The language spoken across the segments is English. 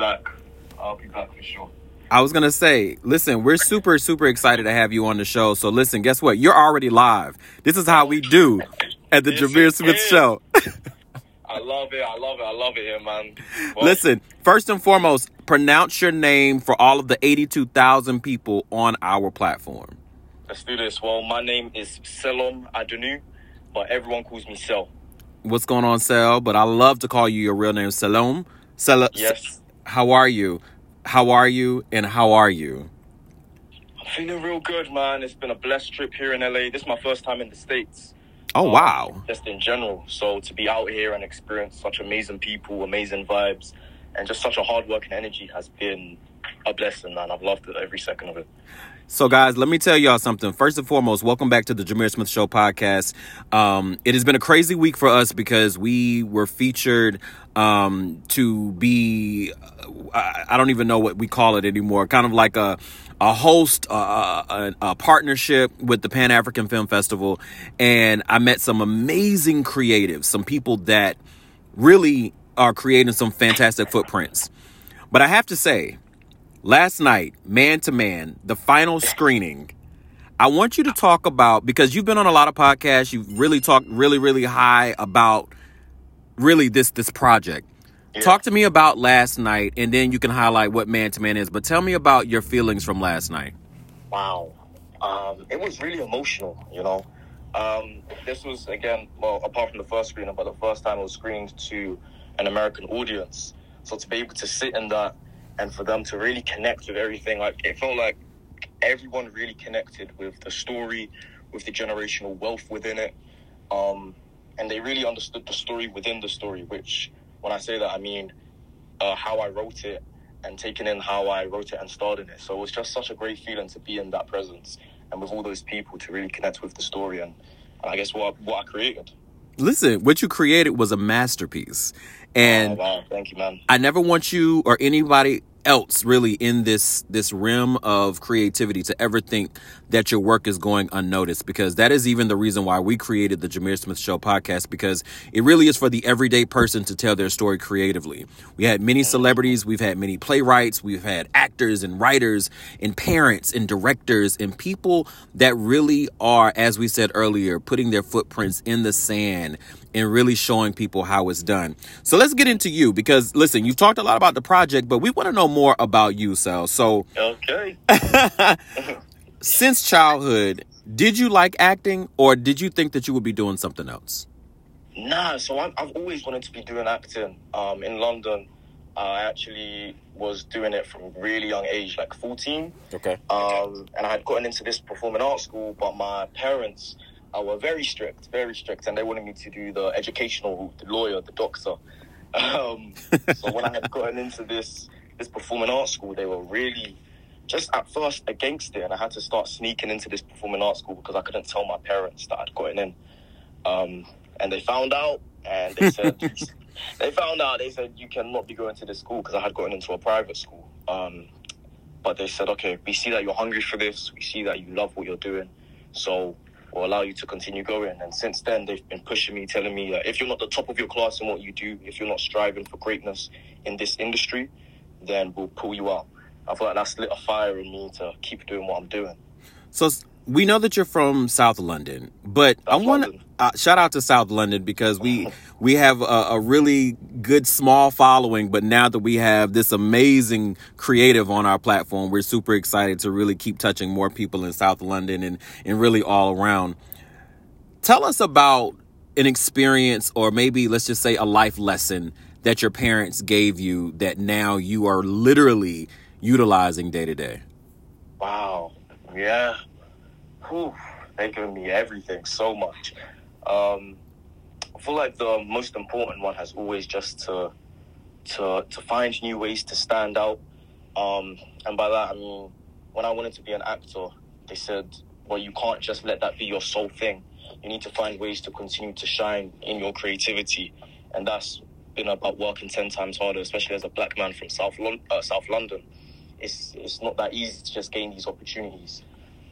back. I'll be back for sure. I was gonna say, listen, we're super, super excited to have you on the show. So listen, guess what? You're already live. This is how we do at the Yes, Jameer Smith is. Show. I love it. I love it. I love it here, man. Listen, first and foremost, pronounce your name for all of the 82,000 people on our platform. Let's do this. Well, my name is Selorm Adonu, but everyone calls me Sel. What's going on, Sel? But I love to call you your real name, Selorm. Sel- Yes. How are you? How are you? And how are you? I'm feeling real good, man. It's been a blessed trip here in LA. This is my first time in the States. Oh, um, wow. Just in general. So to be out here and experience such amazing people, amazing vibes, and just such a hard work and energy has been a blessing, man. I've loved it every second of it. So, guys, let me tell y'all something. First and foremost, welcome back to the Jameer Smith Show podcast. Um, it has been a crazy week for us because we were featured um, to be, uh, I I don't even know what we call it anymore, kind of like a, a host, uh, a, a partnership with the Pan African Film Festival. And I met some amazing creatives, some people that really are creating some fantastic footprints. But I have to say, last night, man to man, the final screening. I want you to talk about because you've been on a lot of podcasts. You've really talked really, really high about really this this project. Yeah. Talk to me about last night, and then you can highlight what man to man is. But tell me about your feelings from last night. Wow. Um, it was really emotional, you know. Um, this was, again, well, apart from the first screening, but the first time it was screened to an American audience. So to be able to sit in that and for them to really connect with everything, like, it felt like everyone really connected with the story, with the generational wealth within it. Um, and they really understood the story within the story, which, when I say that, I mean uh, how I wrote it and taking in how I wrote it and starred in it. So it was just such a great feeling to be in that presence and with all those people to really connect with the story and, and I guess what what I created. Listen, what you created was a masterpiece, and oh, wow, thank you, man. I never want you or anybody else really in this this realm of creativity to ever think that your work is going unnoticed because that is even the reason why we created the Jameer Smith Show podcast because it really is for the everyday person to tell their story creatively. We had many celebrities, we've had many playwrights, we've had actors and writers and parents and directors and people that really are as we said earlier putting their footprints in the sand and really showing people how it's done. So let's get into you because listen, you've talked a lot about the project, but we want to know more about you, Sal. So Okay. since childhood, did you like acting or did you think that you would be doing something else? Nah, so I'm, I've always wanted to be doing acting. Um, in London, I actually was doing it from a really young age, like 14. Okay. Um, and I had gotten into this performing arts school, but my parents uh, were very strict, very strict, and they wanted me to do the educational route, the lawyer, the doctor. Um, so when I had gotten into this this performing arts school, they were really just at first against it, and I had to start sneaking into this performing arts school because I couldn't tell my parents that I'd gotten in. Um, and they found out, and they said they found out. They said you cannot be going to this school because I had gotten into a private school. Um, but they said, okay, we see that you're hungry for this. We see that you love what you're doing, so we'll allow you to continue going. And since then, they've been pushing me, telling me uh, if you're not the top of your class in what you do, if you're not striving for greatness in this industry, then we'll pull you out. I feel like that's lit a fire in me to keep doing what I'm doing. So we know that you're from South London, but I want to uh, shout out to South London because we we have a, a really good small following. But now that we have this amazing creative on our platform, we're super excited to really keep touching more people in South London and and really all around. Tell us about an experience, or maybe let's just say a life lesson that your parents gave you that now you are literally utilizing day to day. Wow. Yeah. Whew. They've given me everything so much. Um, I feel like the most important one has always just to to to find new ways to stand out. Um, and by that I mean when I wanted to be an actor, they said, well, you can't just let that be your sole thing. You need to find ways to continue to shine in your creativity, and that's been about working ten times harder, especially as a black man from South Lon- uh, South London. It's it's not that easy to just gain these opportunities.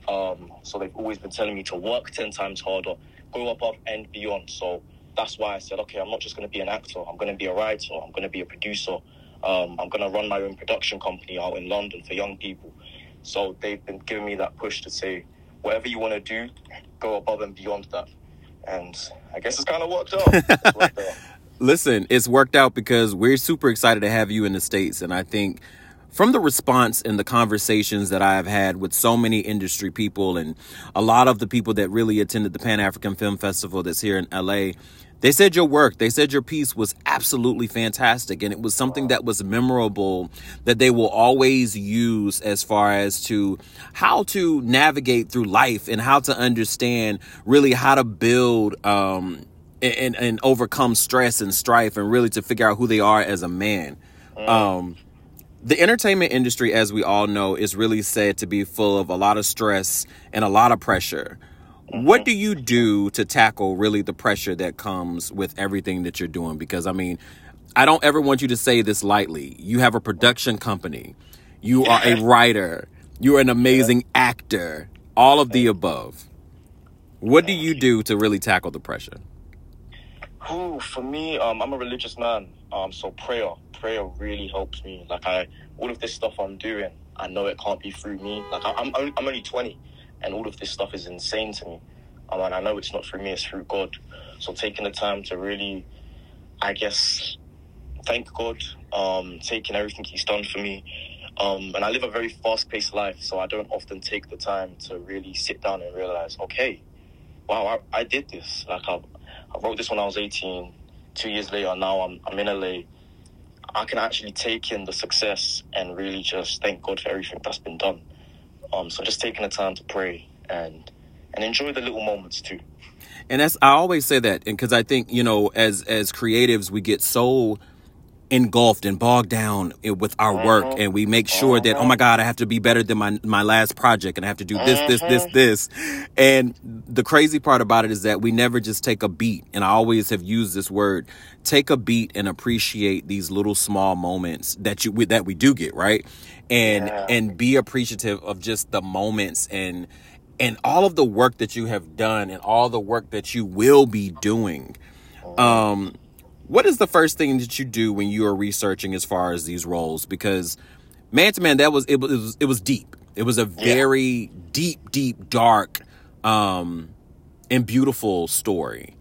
Um, so they've always been telling me to work 10 times harder, go above and beyond. So that's why I said, okay, I'm not just going to be an actor. I'm going to be a writer. I'm going to be a producer. Um, I'm gonna run my own production company out in London for young people. So they've been giving me that push to say, whatever you want to do, go above and beyond that. And I guess it's kind of. Worked out. Listen, it's worked out because we're super excited to have you in the States. And I think from the response and the conversations that I have had with so many industry people and a lot of the people that really attended the Pan African Film Festival that's here in LA, they said your work, they said your piece was absolutely fantastic. And it was something that was memorable that they will always use as far as to how to navigate through life and how to understand really how to build, um, and, and overcome stress and strife and really to figure out who they are as a man. Um, the entertainment industry, as we all know, is really said to be full of a lot of stress and a lot of pressure. What mm-hmm. do you do to tackle really the pressure that comes with everything that you're doing? Because I mean, I don't ever want you to say this lightly. You have a production company, you are a writer, you're an amazing actor, all of the mm-hmm. above. What do you mm-hmm. do to really tackle the pressure? Ooh, for me, um, I'm a religious man. Um, so prayer, prayer really helps me. Like I, all of this stuff I'm doing, I know it can't be through me. Like I, I'm, I'm only 20, and all of this stuff is insane to me. Um, and I know it's not through me; it's through God. So taking the time to really, I guess, thank God, um, taking everything He's done for me. Um, and I live a very fast-paced life, so I don't often take the time to really sit down and realize, okay, wow, I, I did this. Like I, I wrote this when I was 18. Two years later, now I'm I'm in LA. I can actually take in the success and really just thank God for everything that's been done. Um, so just taking the time to pray and and enjoy the little moments too. And that's I always say that, and because I think you know, as as creatives, we get so engulfed and bogged down with our mm-hmm. work, and we make sure that oh my mm-hmm. God, I have to be better than my my last project, and I have to do this, this, this, mm-hmm. this. And the crazy part about it is that we never just take a beat, and I always have used this word: take a beat and appreciate these little small moments that you that we do get right, and Yeah. and be appreciative of just the moments and and all of the work that you have done and all the work that you will be doing. Um, what is the first thing that you do when you are researching as far as these roles? Because man to man, that was it was it was deep. It was a very deep, deep, dark, um, and beautiful story.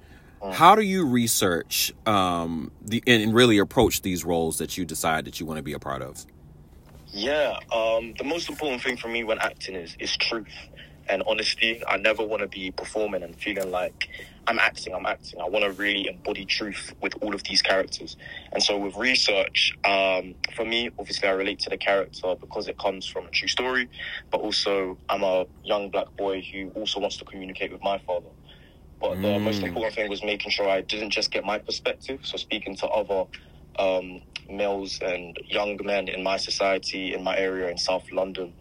How do you research um, the and really approach these roles that you decide that you want to be a part of? Yeah, um, the most important thing for me when acting is is truth and honesty. I never want to be performing and feeling like I'm acting. I'm acting. I want to really embody truth with all of these characters. And so with research, um, for me, obviously, I relate to the character because it comes from a true story. But also, I'm a young black boy who also wants to communicate with my father. But the most important thing was making sure I didn't just get my perspective. So speaking to other um, males and young men in my society, in my area in South London,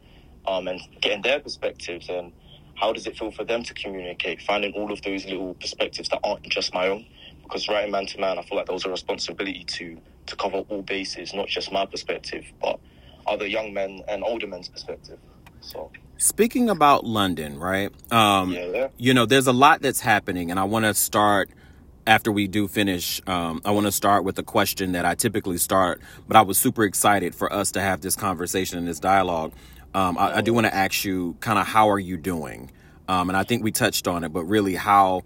um, and getting their perspectives and how does it feel for them to communicate, finding all of those little perspectives that aren't just my own. Because writing man to man, I feel like there was a responsibility to to cover all bases, not just my perspective, but other young men and older men's perspective. So Speaking about London, right? Um, Yeah, yeah. You know, there's a lot that's happening, and I want to start after we do finish. Um, I want to start with a question that I typically start, but I was super excited for us to have this conversation and this dialogue. Um, I, I do want to ask you, kind of, how are you doing? Um, and I think we touched on it, but really, how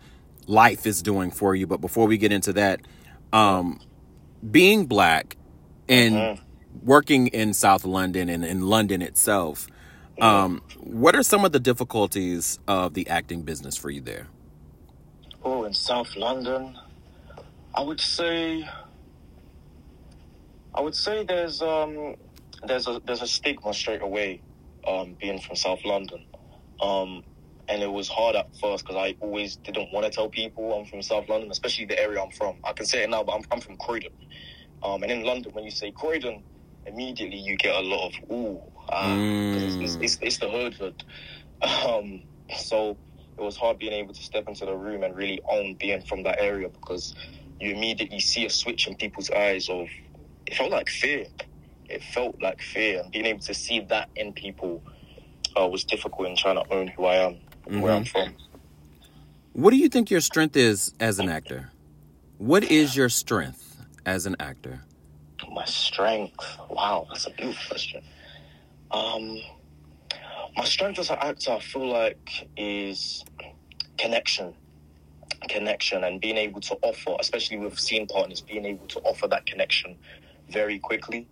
life is doing for you. But before we get into that, um, being black and working in South London and in London itself, um, what are some of the difficulties of the acting business for you there? Oh, in South London, I would say, I would say there's um there's a there's a stigma straight away, um being from South London, um and it was hard at first because I always didn't want to tell people I'm from South London, especially the area I'm from. I can say it now, but I'm I'm from Croydon, um and in London when you say Croydon, immediately you get a lot of ooh, ah, it's, it's, it's it's the hood hood, um so it was hard being able to step into the room and really own being from that area because you immediately see a switch in people's eyes of it felt like fear. It felt like fear, and being able to see that in people uh, was difficult in trying to own who I am, and where I'm from. What do you think your strength is as an actor? What is your strength as an actor? my strength. Wow, that's a beautiful question. Um, my strength as an actor, I feel like, is connection. Connection and being able to offer, especially with scene partners, being able to offer that connection very quickly.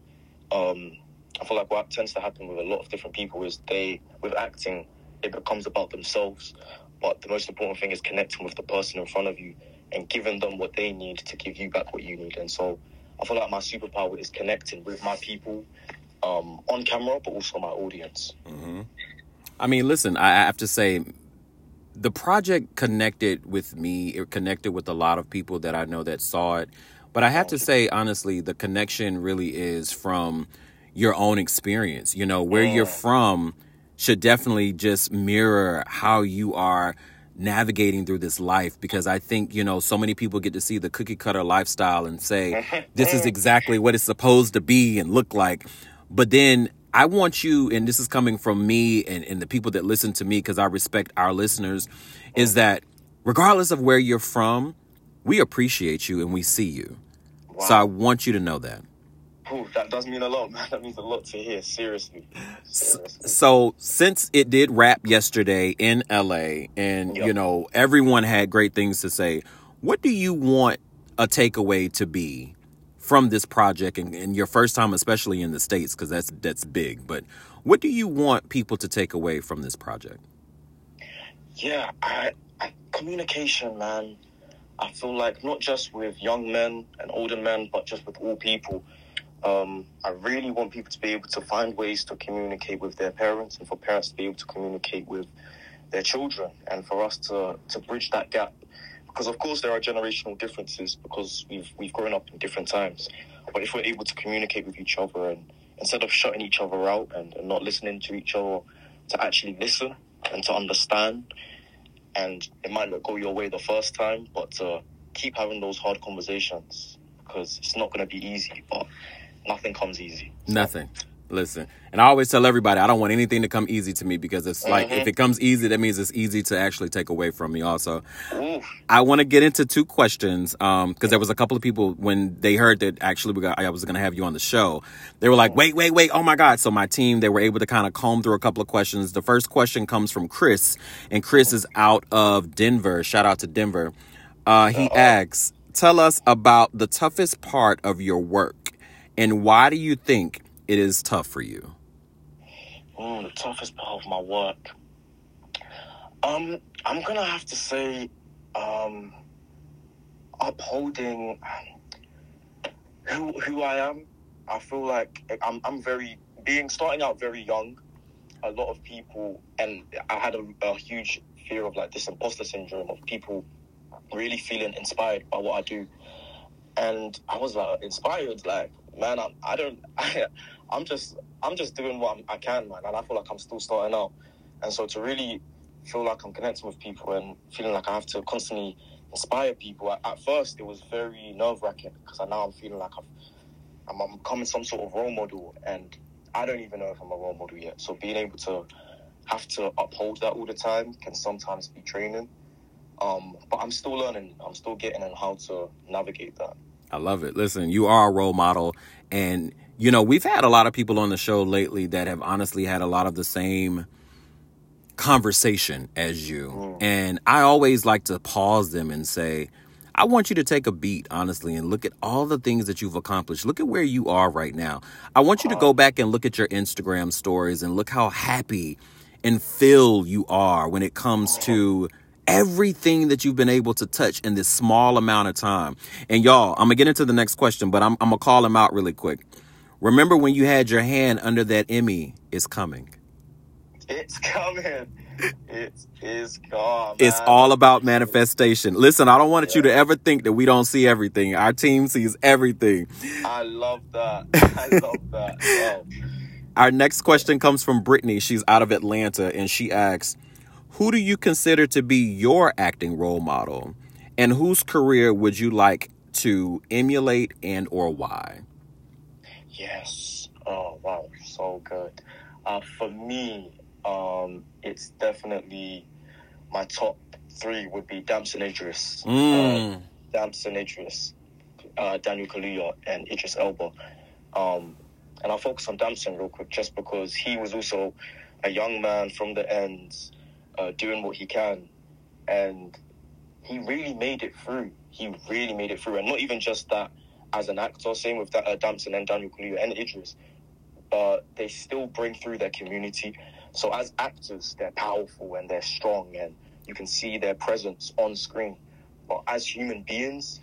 Um, I feel like what tends to happen with a lot of different people is they, with acting, it becomes about themselves. But the most important thing is connecting with the person in front of you and giving them what they need to give you back what you need. And so I feel like my superpower is connecting with my people um, on camera, but also my audience. Mm-hmm. I mean, listen, I have to say, the project connected with me. It connected with a lot of people that I know that saw it. But I have to say, honestly, the connection really is from your own experience. You know, where you're from should definitely just mirror how you are navigating through this life because I think, you know, so many people get to see the cookie cutter lifestyle and say, this is exactly what it's supposed to be and look like. But then I want you, and this is coming from me and, and the people that listen to me because I respect our listeners, is mm. that regardless of where you're from, we appreciate you and we see you. Wow. So I want you to know that. Ooh, that does mean a lot, man. That means a lot to hear. Seriously. Seriously. So, since it did wrap yesterday in LA, and yep. you know everyone had great things to say, what do you want a takeaway to be from this project and, and your first time, especially in the states, because that's that's big. But what do you want people to take away from this project? Yeah, I, I communication, man. I feel like not just with young men and older men, but just with all people um, I really want people to be able to find ways to communicate with their parents and for parents to be able to communicate with their children and for us to, to bridge that gap. Because of course there are generational differences because we've we've grown up in different times. But if we're able to communicate with each other and instead of shutting each other out and, and not listening to each other, to actually listen and to understand and it might not go your way the first time, but to keep having those hard conversations because it's not going to be easy. But nothing comes easy. Nothing. Listen, and I always tell everybody I don't want anything to come easy to me because it's mm-hmm. like if it comes easy, that means it's easy to actually take away from me. Also, Oof. I want to get into two questions because um, there was a couple of people when they heard that actually we got, I was going to have you on the show. They were like, "Wait, wait, wait! Oh my God!" So my team they were able to kind of comb through a couple of questions. The first question comes from Chris, and Chris is out of Denver. Shout out to Denver. Uh, he Uh-oh. asks, "Tell us about the toughest part of your work." And why do you think it is tough for you? Oh, the toughest part of my work. Um, I'm gonna have to say, um, upholding who who I am. I feel like I'm I'm very being starting out very young. A lot of people, and I had a, a huge fear of like this imposter syndrome of people really feeling inspired by what I do. And I was like inspired, like man, I'm, I don't, I, I'm just, I'm just doing what I'm, i can, man, and I feel like I'm still starting out. And so to really feel like I'm connecting with people and feeling like I have to constantly inspire people. At, at first, it was very nerve wracking because now I'm feeling like I've, I'm, I'm becoming some sort of role model, and I don't even know if I'm a role model yet. So being able to have to uphold that all the time can sometimes be draining. Um, but I'm still learning. I'm still getting on how to navigate that. I love it. Listen, you are a role model. And, you know, we've had a lot of people on the show lately that have honestly had a lot of the same conversation as you. Mm. And I always like to pause them and say, I want you to take a beat, honestly, and look at all the things that you've accomplished. Look at where you are right now. I want you to go back and look at your Instagram stories and look how happy and filled you are when it comes to everything that you've been able to touch in this small amount of time. And y'all, I'm gonna get into the next question, but I'm, I'm gonna call him out really quick. Remember when you had your hand under that Emmy It's coming. It's coming. It is gone. It's all about manifestation. Listen, I don't want yeah. you to ever think that we don't see everything. Our team sees everything. I love that. I love that. Our next question comes from Brittany. She's out of Atlanta and she asks, who do you consider to be your acting role model? And whose career would you like to emulate and or why? Yes. Oh wow, so good. Uh, for me, um, it's definitely my top three would be Damson Idris, mm. uh, Damson Idris, uh, Daniel Kaluuya, and Idris Elba. Um, and I'll focus on Damson real quick, just because he was also a young man from the ends, uh, doing what he can, and he really made it through. He really made it through, and not even just that as an actor. Same with uh, Damson and Daniel Kaluuya and Idris, but they still bring through their community. So as actors, they're powerful and they're strong, and you can see their presence on screen. But as human beings,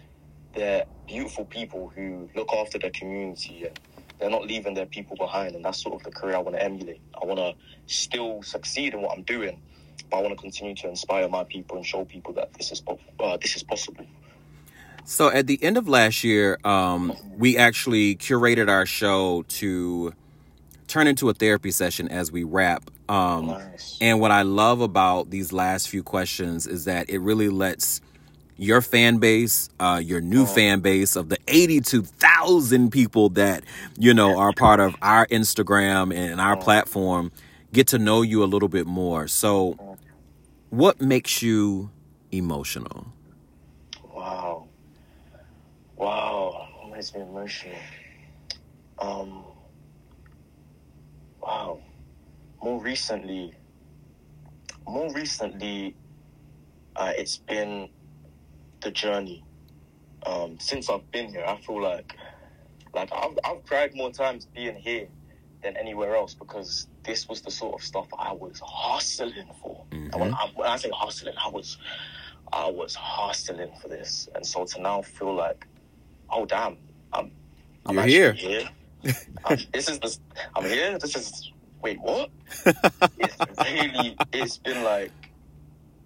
they're beautiful people who look after their community and they're not leaving their people behind. And that's sort of the career I want to emulate. I want to still succeed in what I'm doing, but I want to continue to inspire my people and show people that this is uh, this is possible. So at the end of last year, um, we actually curated our show to turn into a therapy session as we wrap. Um, nice. And what I love about these last few questions is that it really lets your fan base, uh, your new oh. fan base of the 82,000 people that, you know, are part of our Instagram and our oh. platform get to know you a little bit more. So. What makes you emotional? Wow. Wow. What makes me emotional? Um, wow. More recently, more recently, uh, it's been the journey. Um, since I've been here, I feel like like I've I've cried more times being here than anywhere else because this was the sort of stuff I was hustling for. Mm-hmm. When I, when I say hustling, I was I was hustling for this, and so to now feel like, oh damn, I'm I'm You're here. here. this is the I'm here. This is wait what? it's really it's been like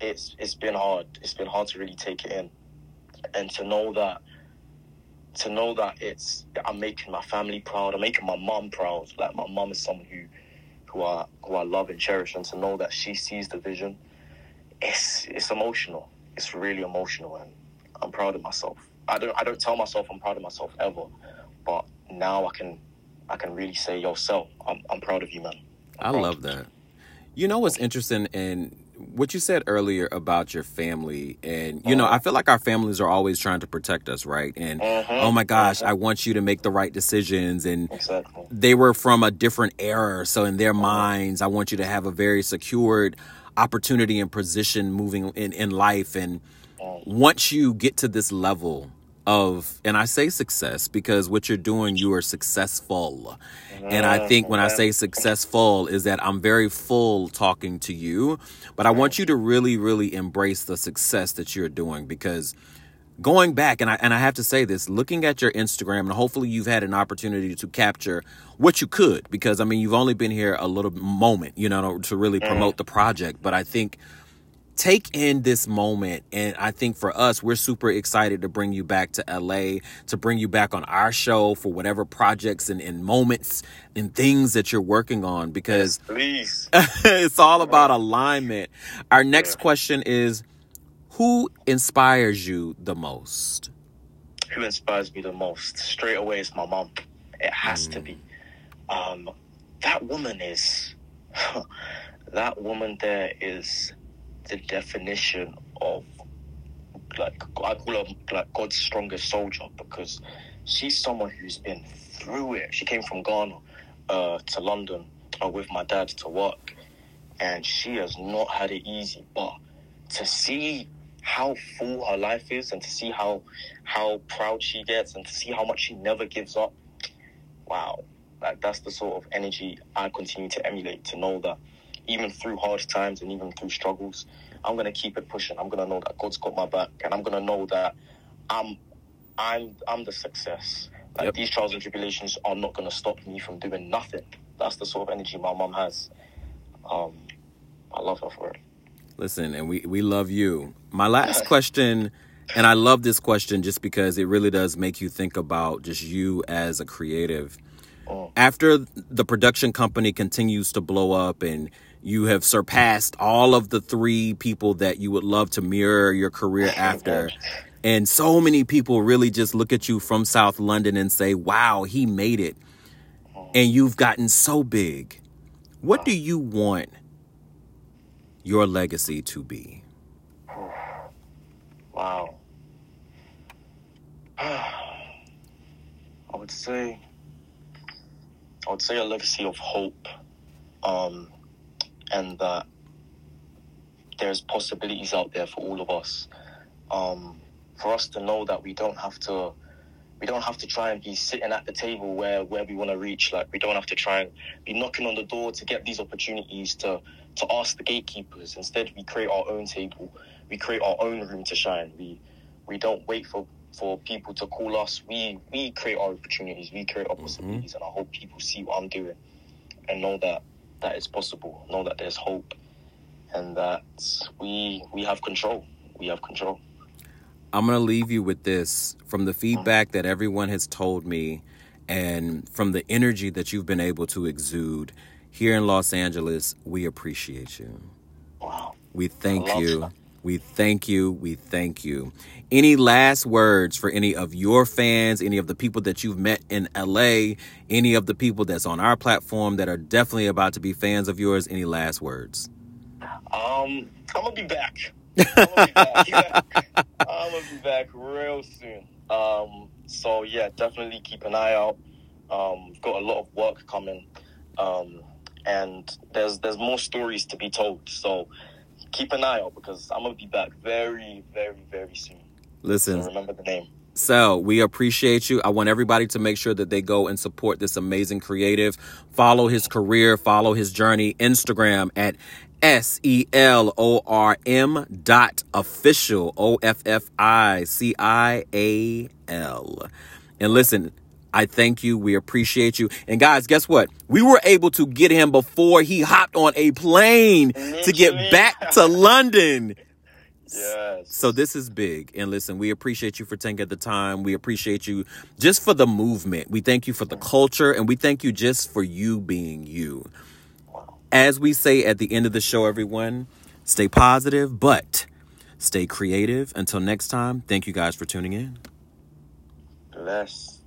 it's it's been hard. It's been hard to really take it in and to know that to know that it's I'm making my family proud, I'm making my mom proud. Like my mom is someone who who I who I love and cherish, and to know that she sees the vision, it's it's emotional. It's really emotional, and I'm proud of myself. I don't I don't tell myself I'm proud of myself ever, but now I can I can really say yourself, I'm I'm proud of you, man. I'm i love that. You know what's interesting, and what you said earlier about your family and you know uh-huh. i feel like our families are always trying to protect us right and uh-huh. oh my gosh uh-huh. i want you to make the right decisions and exactly. they were from a different era so in their uh-huh. minds i want you to have a very secured opportunity and position moving in, in life and once you get to this level of and I say success because what you're doing you are successful. And I think when I mm-hmm. say successful is that I'm very full talking to you, but I want you to really really embrace the success that you're doing because going back and I and I have to say this, looking at your Instagram and hopefully you've had an opportunity to capture what you could because I mean you've only been here a little moment, you know, to really mm-hmm. promote the project, but I think take in this moment. And I think for us, we're super excited to bring you back to LA, to bring you back on our show for whatever projects and, and moments and things that you're working on because yes, it's all about alignment. Our next yeah. question is Who inspires you the most? Who inspires me the most? Straight away, it's my mom. It has mm. to be. Um, that woman is. that woman there is the definition of like I call her like God's strongest soldier because she's someone who's been through it. She came from Ghana uh, to London uh, with my dad to work, and she has not had it easy. But to see how full her life is, and to see how how proud she gets, and to see how much she never gives up, wow! Like that's the sort of energy I continue to emulate. To know that even through hard times and even through struggles, I'm gonna keep it pushing. I'm gonna know that God's got my back, and I'm gonna know that I'm I'm I'm the success. Like yep. these trials and tribulations are not gonna stop me from doing nothing. That's the sort of energy my mom has. Um, I love her for it. Listen, and we we love you. My last question. And I love this question just because it really does make you think about just you as a creative. Oh. After the production company continues to blow up and you have surpassed all of the three people that you would love to mirror your career after. And so many people really just look at you from South London and say, wow, he made it. And you've gotten so big. What do you want your legacy to be? Wow. I would say I would say a legacy of hope, um, and that there's possibilities out there for all of us. Um, for us to know that we don't have to we don't have to try and be sitting at the table where where we want to reach. Like we don't have to try and be knocking on the door to get these opportunities to to ask the gatekeepers. Instead we create our own table. We create our own room to shine. We we don't wait for for people to call us. We we create our opportunities. We create our possibilities and i hope people see what i'm doing and know that that it's possible know that there's hope and that we we have control we have control I'm going to leave you with this from the feedback that everyone has told me and from the energy that you've been able to exude here in Los Angeles. We appreciate you. wow We thank you. that. We thank you. We thank you. Any last words for any of your fans, any of the people that you've met in LA, any of the people that's on our platform that are definitely about to be fans of yours? Any last words? Um, I'm gonna be back. I'm gonna be back. I'm gonna be back real soon. Um, so yeah, definitely keep an eye out. Um, got a lot of work coming, um, and there's there's more stories to be told. So keep an eye out because I'm gonna be back very, very, very soon. Listen, So remember the name. So we appreciate you. I want everybody to make sure that they go and support this amazing creative. Follow his career, follow his journey. Instagram at S E L O R M dot official O F F I C I A L. And listen, I thank you. We appreciate you. And guys, guess what? We were able to get him before he hopped on a plane to get back to London. Yes. So this is big. And listen, we appreciate you for taking the time. We appreciate you just for the movement. We thank you for the culture and we thank you just for you being you. As we say at the end of the show, everyone, stay positive, but stay creative. Until next time, thank you guys for tuning in. Bless.